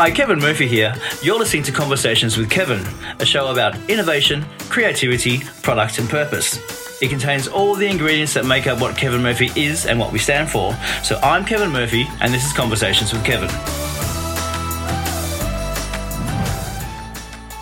Hi, Kevin Murphy here. You're listening to Conversations with Kevin, a show about innovation, creativity, product, and purpose. It contains all the ingredients that make up what Kevin Murphy is and what we stand for. So I'm Kevin Murphy, and this is Conversations with Kevin.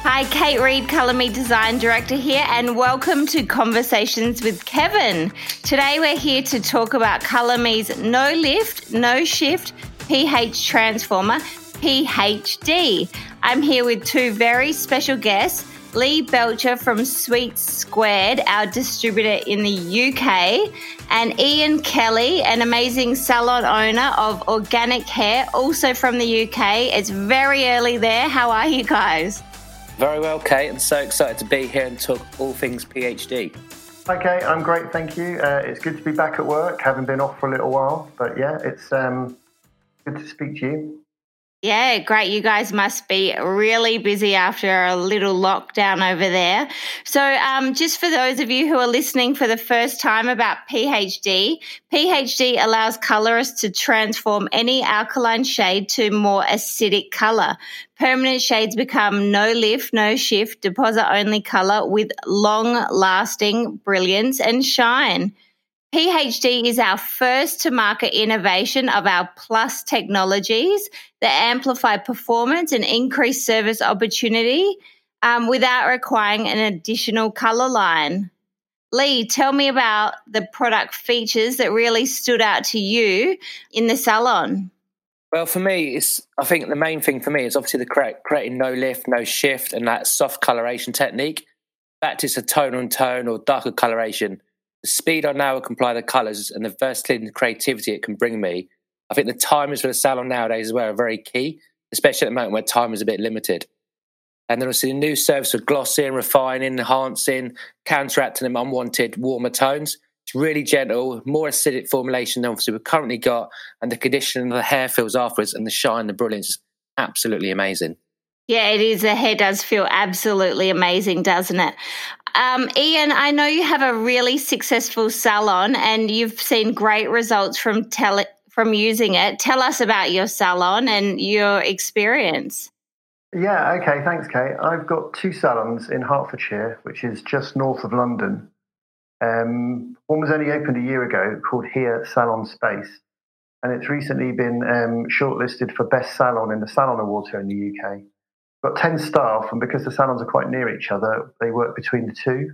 Hi, Kate Reed, Colour Me Design Director here, and welcome to Conversations with Kevin. Today we're here to talk about Colour Me's No Lift, No Shift pH Transformer PHD. I'm here with two very special guests. Lee Belcher from Sweet Squared, our distributor in the UK, and Ian Kelly, an amazing salon owner of Organic Hair, also from the UK. It's very early there. How are you guys? Very well, Kate, and so excited to be here and talk all things PHD. Hi, Kate. I'm great, thank you. Uh, it's good to be back at work. Haven't been off for a little while, but yeah, it's um, good to speak to you. Yeah, great. You guys must be really busy after a little lockdown over there. So, um, just for those of you who are listening for the first time about PHD, PHD allows colorists to transform any alkaline shade to more acidic color. Permanent shades become no lift, no shift, deposit only color with long lasting brilliance and shine. PHD is our first to market innovation of our plus technologies that amplify performance and increase service opportunity um, without requiring an additional color line. Lee, tell me about the product features that really stood out to you in the salon. Well, for me, it's I think the main thing for me is obviously the correct, creating no lift, no shift, and that soft coloration technique. That is a tone on tone or darker coloration the speed I now apply the colours and the versatility and creativity it can bring me, I think the timers for the salon nowadays as well are very key, especially at the moment where time is a bit limited. And then obviously the new service of glossing, refining, enhancing, counteracting them unwanted warmer tones. It's really gentle, more acidic formulation than obviously we've currently got, and the condition of the hair feels afterwards and the shine, the brilliance is absolutely amazing. Yeah, it is. The hair does feel absolutely amazing, doesn't it? Um, Ian, I know you have a really successful salon and you've seen great results from tele- from using it. Tell us about your salon and your experience. Yeah, okay, thanks, Kate. I've got two salons in Hertfordshire, which is just north of London. Um, one was only opened a year ago called Here Salon Space, and it's recently been um, shortlisted for Best Salon in the Salon Awards here in the UK got 10 staff, and because the salons are quite near each other, they work between the two.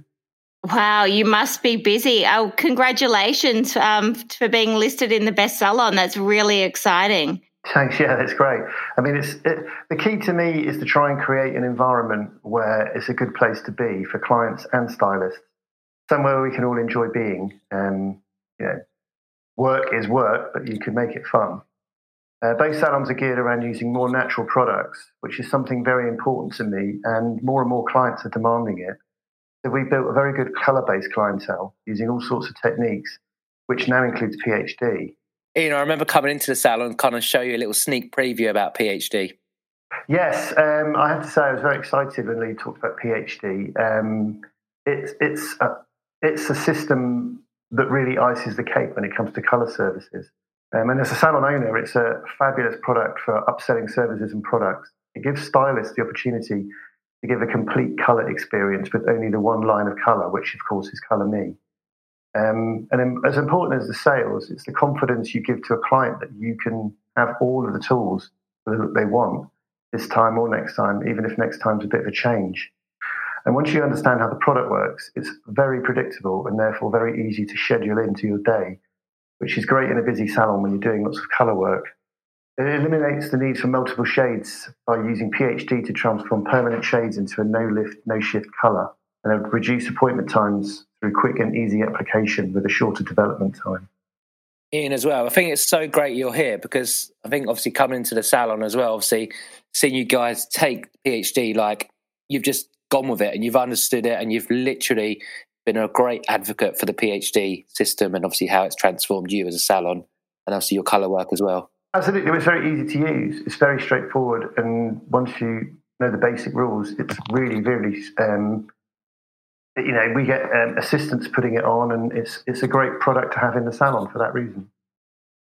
Wow, you must be busy. Oh, congratulations um, for being listed in the best salon. That's really exciting. Thanks. Yeah, that's great. I mean, it's it, the key to me is to try and create an environment where it's a good place to be for clients and stylists, somewhere we can all enjoy being. Um, you know, work is work, but you can make it fun. Uh, both salons are geared around using more natural products, which is something very important to me, and more and more clients are demanding it. So we built a very good colour-based clientele using all sorts of techniques, which now includes PHD. Ian, I remember coming into the salon and kind of show you a little sneak preview about PHD. Yes, um, I have to say I was very excited when Lee talked about PHD. Um, it's it's a, it's a system that really ices the cake when it comes to colour services. Um, and as a salon owner, it's a fabulous product for upselling services and products. It gives stylists the opportunity to give a complete color experience with only the one line of color, which of course is Colour Me. Um, and as important as the sales, it's the confidence you give to a client that you can have all of the tools that they want this time or next time, even if next time's a bit of a change. And once you understand how the product works, it's very predictable and therefore very easy to schedule into your day which is great in a busy salon when you're doing lots of colour work. It eliminates the need for multiple shades by using PHD to transform permanent shades into a no lift, no shift colour, and it reduce appointment times through quick and easy application with a shorter development time. Ian, as well, I think it's so great you're here because I think obviously coming into the salon as well, obviously seeing you guys take PHD, like you've just gone with it and you've understood it and you've literally been a great advocate for the PHD system and obviously how it's transformed you as a salon and obviously your colour work as well. Absolutely. It's very easy to use. It's very straightforward. And once you know the basic rules, it's really, really, um, you know, we get um, assistants putting it on and it's, it's a great product to have in the salon for that reason.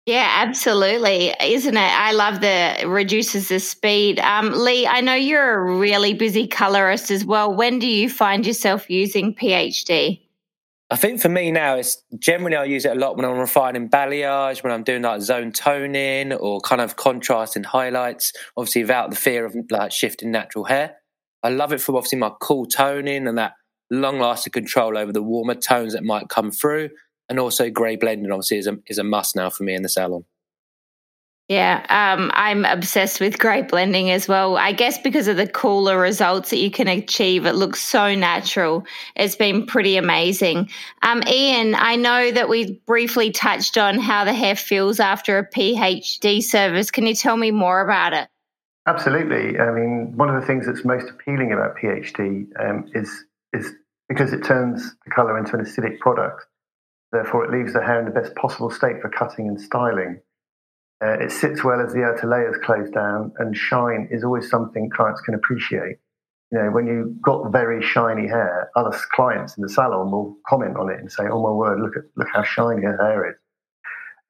Yeah, absolutely. Isn't it? I love the reduces the speed. Um, Lee, I know you're a really busy colorist as well. When do you find yourself using PhD? I think for me now, it's generally I use it a lot when I'm refining balayage, when I'm doing like zone toning or kind of contrasting highlights, obviously without the fear of like shifting natural hair. I love it for obviously my cool toning and that long lasting control over the warmer tones that might come through and also grey blending obviously is a, is a must now for me in the salon. Yeah, um, I'm obsessed with grey blending as well. I guess because of the cooler results that you can achieve, it looks so natural. It's been pretty amazing. Um, Ian, I know that we briefly touched on how the hair feels after a PhD service. Can you tell me more about it? Absolutely. I mean, one of the things that's most appealing about PhD um, is is because it turns the colour into an acidic product. Therefore, it leaves the hair in the best possible state for cutting and styling. Uh, it sits well as the outer layers close down, and shine is always something clients can appreciate. You know, when you've got very shiny hair, other clients in the salon will comment on it and say, "Oh my word, look at look how shiny her hair is."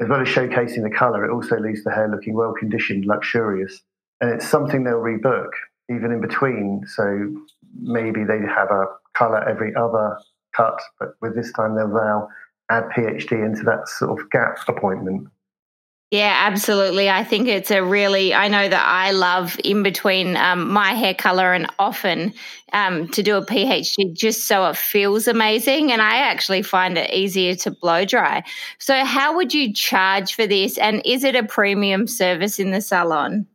As well as showcasing the colour, it also leaves the hair looking well conditioned, luxurious, and it's something they'll rebook even in between. So maybe they have a colour every other cut, but with this time they'll now add PhD into that sort of gap appointment. Yeah, absolutely. I think it's a really, I know that I love in between um, my hair color and often um, to do a PhD just so it feels amazing. And I actually find it easier to blow dry. So, how would you charge for this? And is it a premium service in the salon?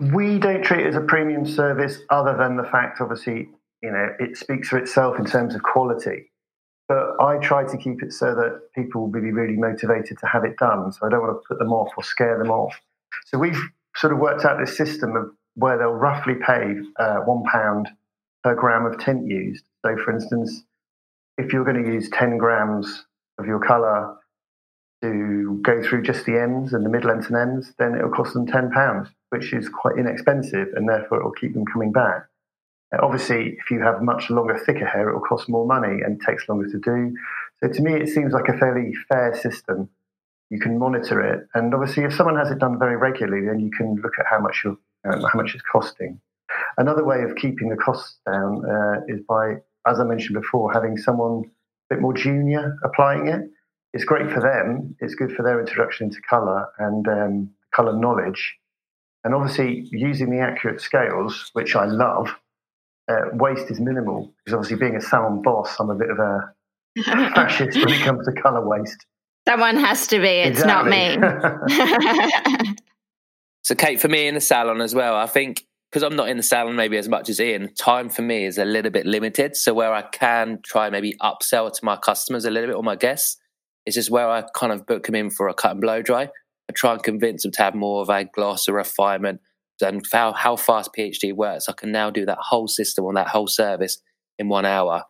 We don't treat it as a premium service other than the fact, obviously, you know, it speaks for itself in terms of quality. I try to keep it so that people will be really motivated to have it done. So I don't want to put them off or scare them off. So we've sort of worked out this system of where they'll roughly pay uh, one pound per gram of tint used. So, for instance, if you're going to use 10 grams of your colour to go through just the ends and the mid lengths and ends, then it'll cost them £10, which is quite inexpensive and therefore it will keep them coming back. Obviously, if you have much longer, thicker hair, it will cost more money and takes longer to do. So to me, it seems like a fairly fair system. You can monitor it, and obviously, if someone has it done very regularly, then you can look at how much you're, um, how much it's costing. Another way of keeping the costs down uh, is by, as I mentioned before, having someone a bit more junior applying it. It's great for them. It's good for their introduction into colour and um, colour knowledge. And obviously, using the accurate scales, which I love, uh, waste is minimal because obviously being a salon boss, I'm a bit of a fascist when it comes to color waste. Someone has to be. It's exactly. not me. so, Kate, for me in the salon as well, I think because I'm not in the salon maybe as much as Ian, time for me is a little bit limited. So, where I can try maybe upsell to my customers a little bit or my guests, is just where I kind of book them in for a cut and blow dry. I try and convince them to have more of a gloss or refinement and how, how fast PhD works, I can now do that whole system on that whole service in one hour.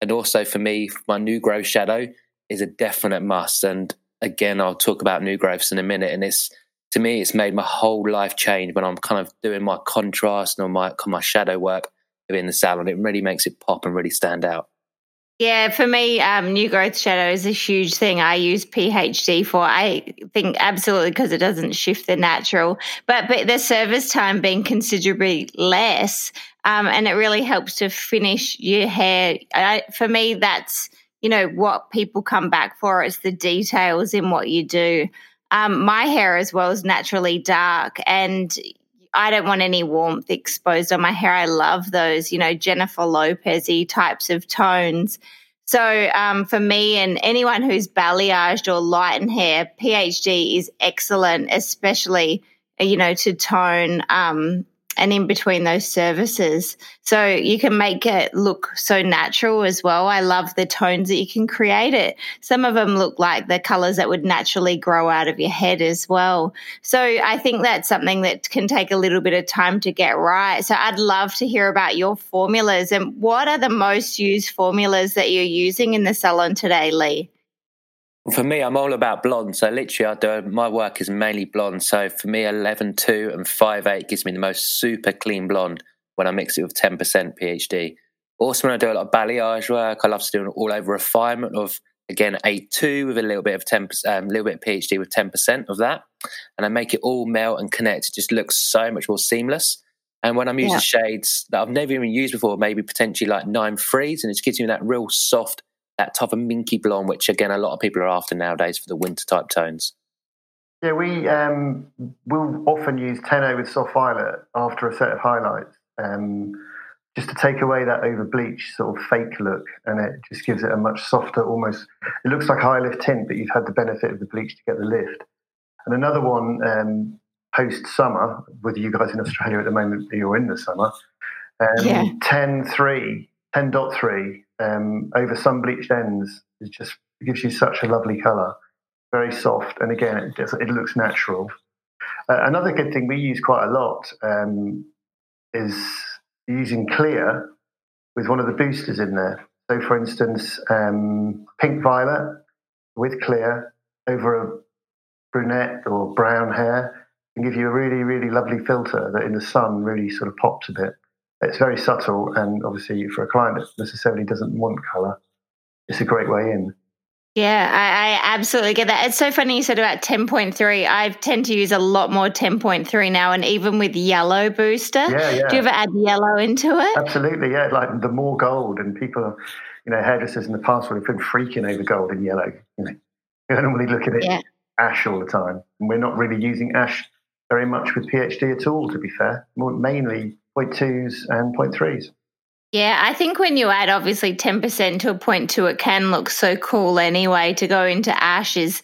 And also for me, my new growth shadow is a definite must. And again, I'll talk about new growths in a minute. And it's to me, it's made my whole life change when I'm kind of doing my contrast and my my shadow work within the salon. It really makes it pop and really stand out. Yeah, for me, um, new growth shadow is a huge thing. I use PhD for. I think absolutely because it doesn't shift the natural, but but the service time being considerably less, um, and it really helps to finish your hair. I, for me, that's you know what people come back for. It's the details in what you do. Um, my hair as well is naturally dark, and I don't want any warmth exposed on my hair. I love those, you know, Jennifer Lopez types of tones. So um, for me and anyone who's balayaged or lightened hair, PhD is excellent, especially, you know, to tone um, and in between those services. So you can make it look so natural as well. I love the tones that you can create it. Some of them look like the colors that would naturally grow out of your head as well. So I think that's something that can take a little bit of time to get right. So I'd love to hear about your formulas and what are the most used formulas that you're using in the salon today, Lee? For me, I'm all about blonde. So literally, I do my work is mainly blonde. So for me, 11.2 and five eight gives me the most super clean blonde when I mix it with 10% PhD. Also, when I do a lot of balayage work, I love to do an all over refinement of Again, eight two with a little bit of 10, um, a little bit of PhD with 10% of that. And I make it all melt and connect. It just looks so much more seamless. And when I'm using yeah. shades that I've never even used before, maybe potentially like nine threes, and it gives me that real soft, that type of minky blonde, which again, a lot of people are after nowadays for the winter type tones. Yeah, we um, will often use 10 with soft violet after a set of highlights. Um, just to take away that over bleach sort of fake look and it just gives it a much softer almost it looks like high lift tint but you've had the benefit of the bleach to get the lift and another one um, post summer with you guys in australia at the moment you're in the summer um, yeah. 10 3 10.3 um, over sun bleached ends is just gives you such a lovely color very soft and again it, it looks natural uh, another good thing we use quite a lot um, is using clear with one of the boosters in there. So, for instance, um, pink violet with clear over a brunette or brown hair can give you a really, really lovely filter that in the sun really sort of pops a bit. It's very subtle, and obviously, for a client that necessarily doesn't want color, it's a great way in. Yeah, I, I, absolutely get that. It's so funny you said about 10.3. I tend to use a lot more 10.3 now, and even with yellow booster. Yeah, yeah. Do you ever add yellow into it? Absolutely, yeah. Like the more gold, and people, you know, hairdressers in the past would have been freaking over gold and yellow. You know, you normally look at it yeah. ash all the time, and we're not really using ash very much with PhD at all. To be fair, more mainly 0.2s and 0.3s. Yeah, I think when you add obviously 10% to a point two, it can look so cool anyway. To go into ashes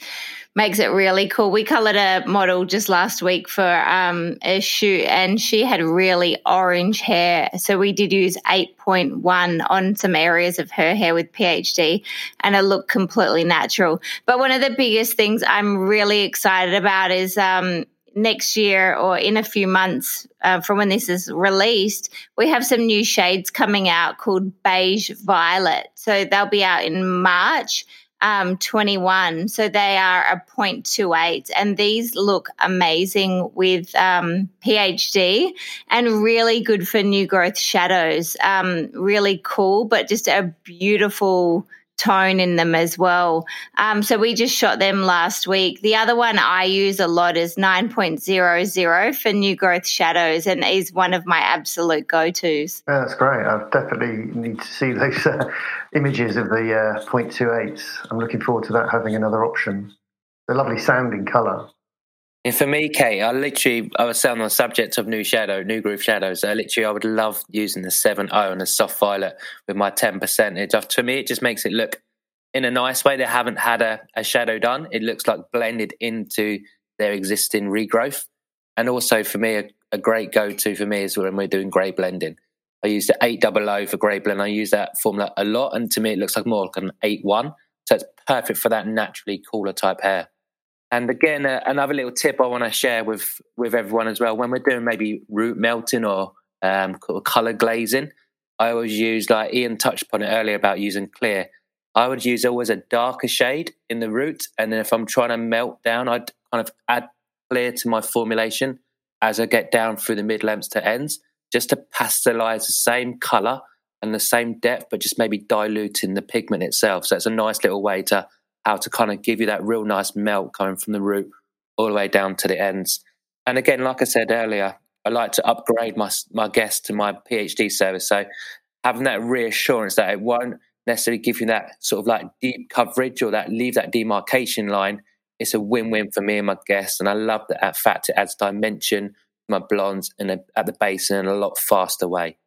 makes it really cool. We colored a model just last week for um, a shoot, and she had really orange hair. So we did use 8.1 on some areas of her hair with PhD, and it looked completely natural. But one of the biggest things I'm really excited about is um, next year or in a few months uh, from when this is released, we have some new shades coming out called Beige Violet. So they'll be out in March. Um, 21. So they are a 0.28, and these look amazing with um, PhD and really good for new growth shadows. Um, really cool, but just a beautiful tone in them as well. Um, so we just shot them last week. The other one I use a lot is 9.00 for new growth shadows and is one of my absolute go tos. Yeah, that's great. I definitely need to see those uh, images of the uh, 0.28s. I'm looking forward to that having another option. The lovely sounding colour. And for me, Kate, I literally, I was saying on the subject of new shadow, new groove shadows. I literally, I would love using the 7.0 and the soft violet with my 10 percentage. To me, it just makes it look in a nice way. They haven't had a, a shadow done. It looks like blended into their existing regrowth. And also for me, a, a great go to for me is when we're doing grey blending. I use the 800 for grey blend. I use that formula a lot. And to me, it looks like more like an 8.1. So it's perfect for that naturally cooler type hair. And again, uh, another little tip I want to share with with everyone as well. When we're doing maybe root melting or um, color glazing, I always use like Ian touched upon it earlier about using clear. I would use always a darker shade in the root, and then if I'm trying to melt down, I'd kind of add clear to my formulation as I get down through the mid lengths to ends, just to pastelize the same color and the same depth, but just maybe diluting the pigment itself. So it's a nice little way to how to kind of give you that real nice melt coming from the root all the way down to the ends. And again, like I said earlier, I like to upgrade my my guests to my PhD service. So having that reassurance that it won't necessarily give you that sort of like deep coverage or that leave that demarcation line. It's a win-win for me and my guests, and I love that fact it adds dimension to my blondes and at the base in a lot faster way.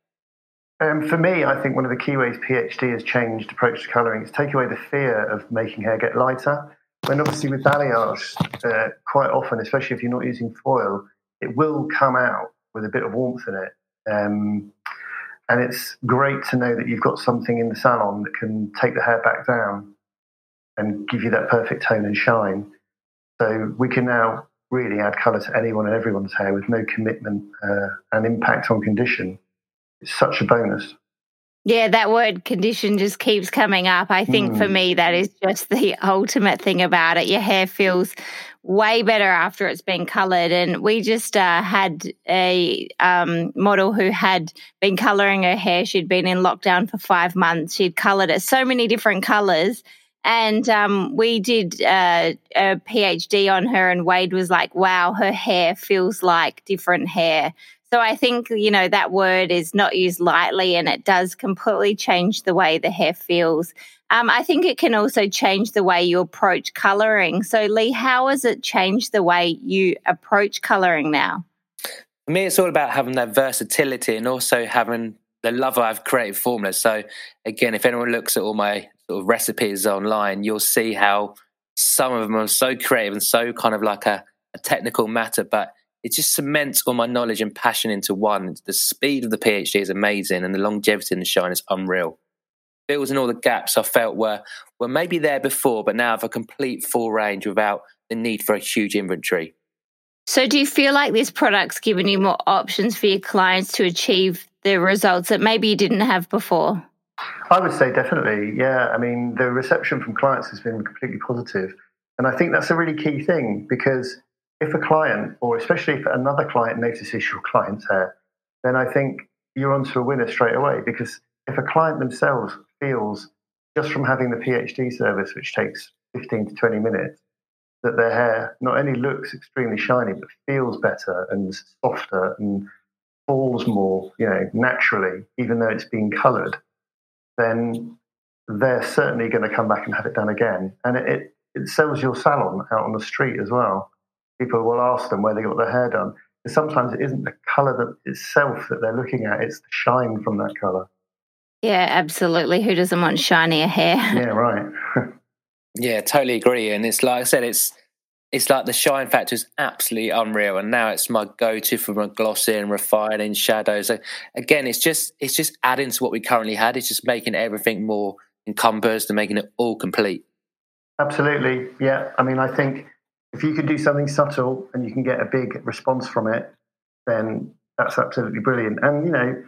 Um, for me, I think one of the key ways PhD has changed approach to colouring is take away the fear of making hair get lighter. When obviously with balayage, uh, quite often, especially if you're not using foil, it will come out with a bit of warmth in it. Um, and it's great to know that you've got something in the salon that can take the hair back down and give you that perfect tone and shine. So we can now really add colour to anyone and everyone's hair with no commitment uh, and impact on condition it's such a bonus. Yeah, that word condition just keeps coming up. I think mm. for me, that is just the ultimate thing about it. Your hair feels way better after it's been colored. And we just uh, had a um, model who had been coloring her hair. She'd been in lockdown for five months. She'd colored it so many different colors And um, we did uh, a PhD on her, and Wade was like, wow, her hair feels like different hair. So I think, you know, that word is not used lightly and it does completely change the way the hair feels. Um, I think it can also change the way you approach colouring. So, Lee, how has it changed the way you approach colouring now? For me, it's all about having that versatility and also having the love I have creative formulas. So, again, if anyone looks at all my sort of recipes online, you'll see how some of them are so creative and so kind of like a, a technical matter, but it just cements all my knowledge and passion into one. The speed of the PhD is amazing, and the longevity and the shine is unreal. Fills in all the gaps I felt were were maybe there before, but now have a complete full range without the need for a huge inventory. So, do you feel like this product's given you more options for your clients to achieve the results that maybe you didn't have before? I would say definitely, yeah. I mean, the reception from clients has been completely positive. And I think that's a really key thing because if a client, or especially if another client notices your client's hair, then I think you're onto a winner straight away. Because if a client themselves feels just from having the PhD service, which takes 15 to 20 minutes, that their hair not only looks extremely shiny, but feels better and softer and falls more, you know, naturally, even though it's been coloured, then they're certainly going to come back and have it done again. And it, it, it sells your salon out on the street as well. People will ask them where they got their hair done. And sometimes it isn't the colour that itself that they're looking at, it's the shine from that colour. Yeah, absolutely. Who doesn't want shinier hair? Yeah, right. yeah, totally agree. And it's like I said, it's it's like the shine factor is absolutely unreal and now it's my go-to for my glossy and refining shadows so again it's just it's just adding to what we currently had it's just making everything more encompassed and making it all complete absolutely yeah i mean i think if you can do something subtle and you can get a big response from it then that's absolutely brilliant and you know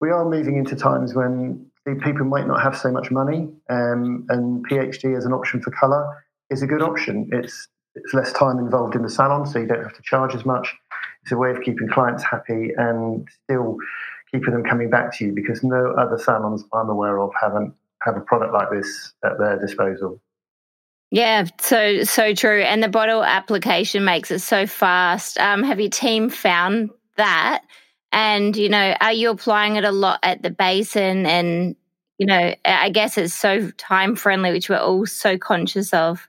we are moving into times when people might not have so much money um, and phd as an option for color is a good option it's it's less time involved in the salon, so you don't have to charge as much. It's a way of keeping clients happy and still keeping them coming back to you because no other salons I'm aware of haven't have a product like this at their disposal. Yeah, so so true. And the bottle application makes it so fast. Um, have your team found that? And you know, are you applying it a lot at the basin? And you know, I guess it's so time friendly, which we're all so conscious of.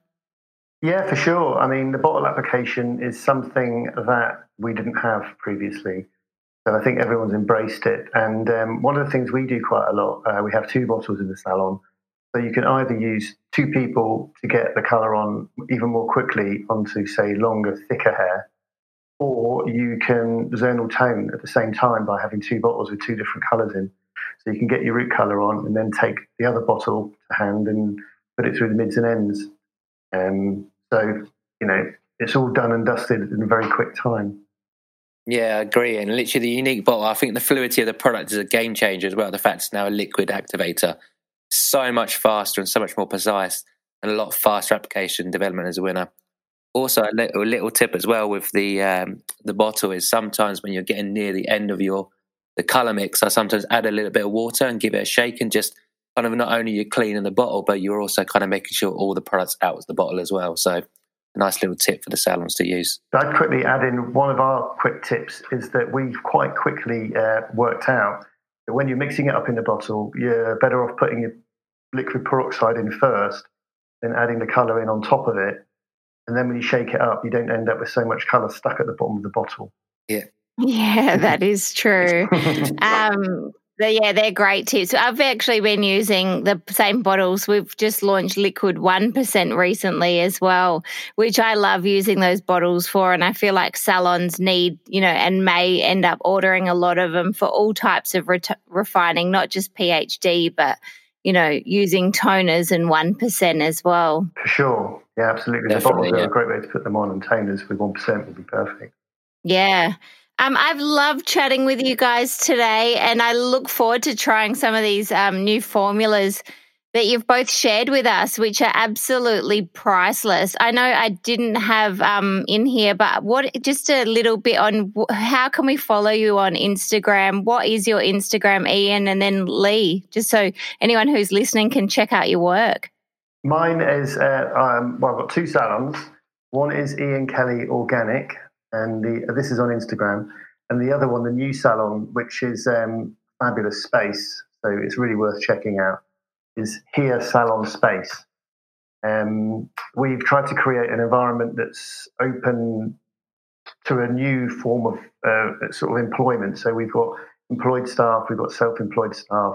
Yeah, for sure. I mean, the bottle application is something that we didn't have previously. So I think everyone's embraced it. And um, one of the things we do quite a lot, uh, we have two bottles in the salon. So you can either use two people to get the colour on even more quickly onto, say, longer, thicker hair, or you can zonal tone at the same time by having two bottles with two different colours in. So you can get your root colour on and then take the other bottle to hand and put it through the mids and ends. Um, so, you know, it's all done and dusted in a very quick time. Yeah, I agree. And literally, the unique bottle, I think the fluidity of the product is a game changer as well. The fact it's now a liquid activator, so much faster and so much more precise, and a lot faster application development as a winner. Also, a little, a little tip as well with the um, the bottle is sometimes when you're getting near the end of your the color mix, I sometimes add a little bit of water and give it a shake and just kind of not only you're cleaning the bottle, but you're also kind of making sure all the products out of the bottle as well. So a nice little tip for the salons to use. I'd quickly add in one of our quick tips is that we've quite quickly uh, worked out when you're mixing it up in the bottle, you're better off putting your liquid peroxide in first, then adding the colour in on top of it. And then when you shake it up, you don't end up with so much colour stuck at the bottom of the bottle. Yeah. Yeah, that is true. um, yeah, they're great tips. I've actually been using the same bottles. We've just launched Liquid 1% recently as well, which I love using those bottles for. And I feel like salons need, you know, and may end up ordering a lot of them for all types of re- refining, not just PhD, but, you know, using toners and 1% as well. For sure. Yeah, absolutely. Definitely, the bottles yeah. are a great way to put them on, and toners with 1% would be perfect. Yeah. Um, I've loved chatting with you guys today, and I look forward to trying some of these um, new formulas that you've both shared with us, which are absolutely priceless. I know I didn't have um, in here, but what just a little bit on how can we follow you on Instagram? What is your Instagram, Ian, and then Lee, just so anyone who's listening can check out your work. Mine is, uh, um, well, I've got two salons. One is Ian Kelly Organic, and the this is on Instagram. And the other one, the new salon, which is um, fabulous space, so it's really worth checking out, is Here Salon Space. Um, we've tried to create an environment that's open to a new form of uh, sort of employment. So we've got employed staff, we've got self-employed staff,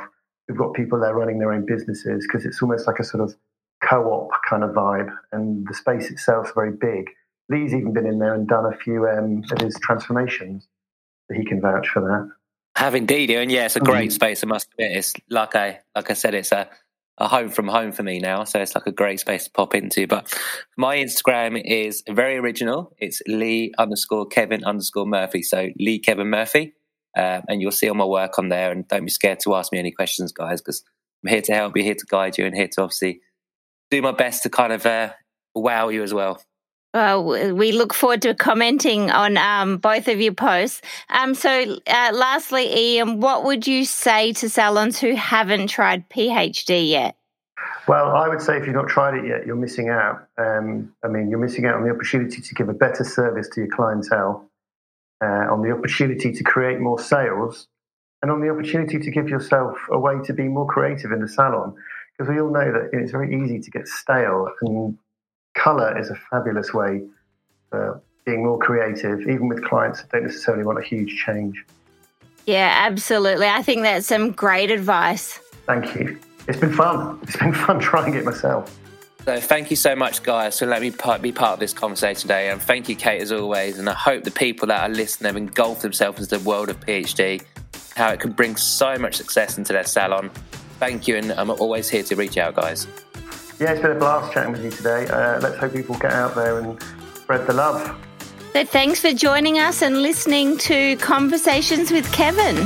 we've got people there running their own businesses because it's almost like a sort of co-op kind of vibe, and the space itself is very big. Lee's even been in there and done a few um, of his transformations. He can vouch for that. Have indeed, and yeah, it's a great mm. space. I must admit, it's like I like I said, it's a a home from home for me now. So it's like a great space to pop into. But my Instagram is very original. It's Lee underscore Kevin underscore Murphy. So Lee Kevin Murphy. Uh, and you'll see all my work on there. And don't be scared to ask me any questions, guys, because I'm here to help you, here to guide you, and here to obviously do my best to kind of uh, wow you as well. Well, we look forward to commenting on um, both of your posts. Um, so, uh, lastly, Ian, what would you say to salons who haven't tried PhD yet? Well, I would say if you've not tried it yet, you're missing out. Um, I mean, you're missing out on the opportunity to give a better service to your clientele, uh, on the opportunity to create more sales, and on the opportunity to give yourself a way to be more creative in the salon. Because we all know that it's very easy to get stale and color is a fabulous way for being more creative, even with clients that don't necessarily want a huge change. Yeah, absolutely. I think that's some great advice. Thank you. It's been fun. It's been fun trying it myself. So thank you so much, guys, for letting me be part of this conversation today. And thank you, Kate, as always. And I hope the people that are listening have engulfed themselves into the world of PhD, how it can bring so much success into their salon. Thank you, and I'm always here to reach out, guys. Yeah, it's been a blast chatting with you today. Uh, let's hope people get out there and spread the love. So thanks for joining us and listening to Conversations with Kevin.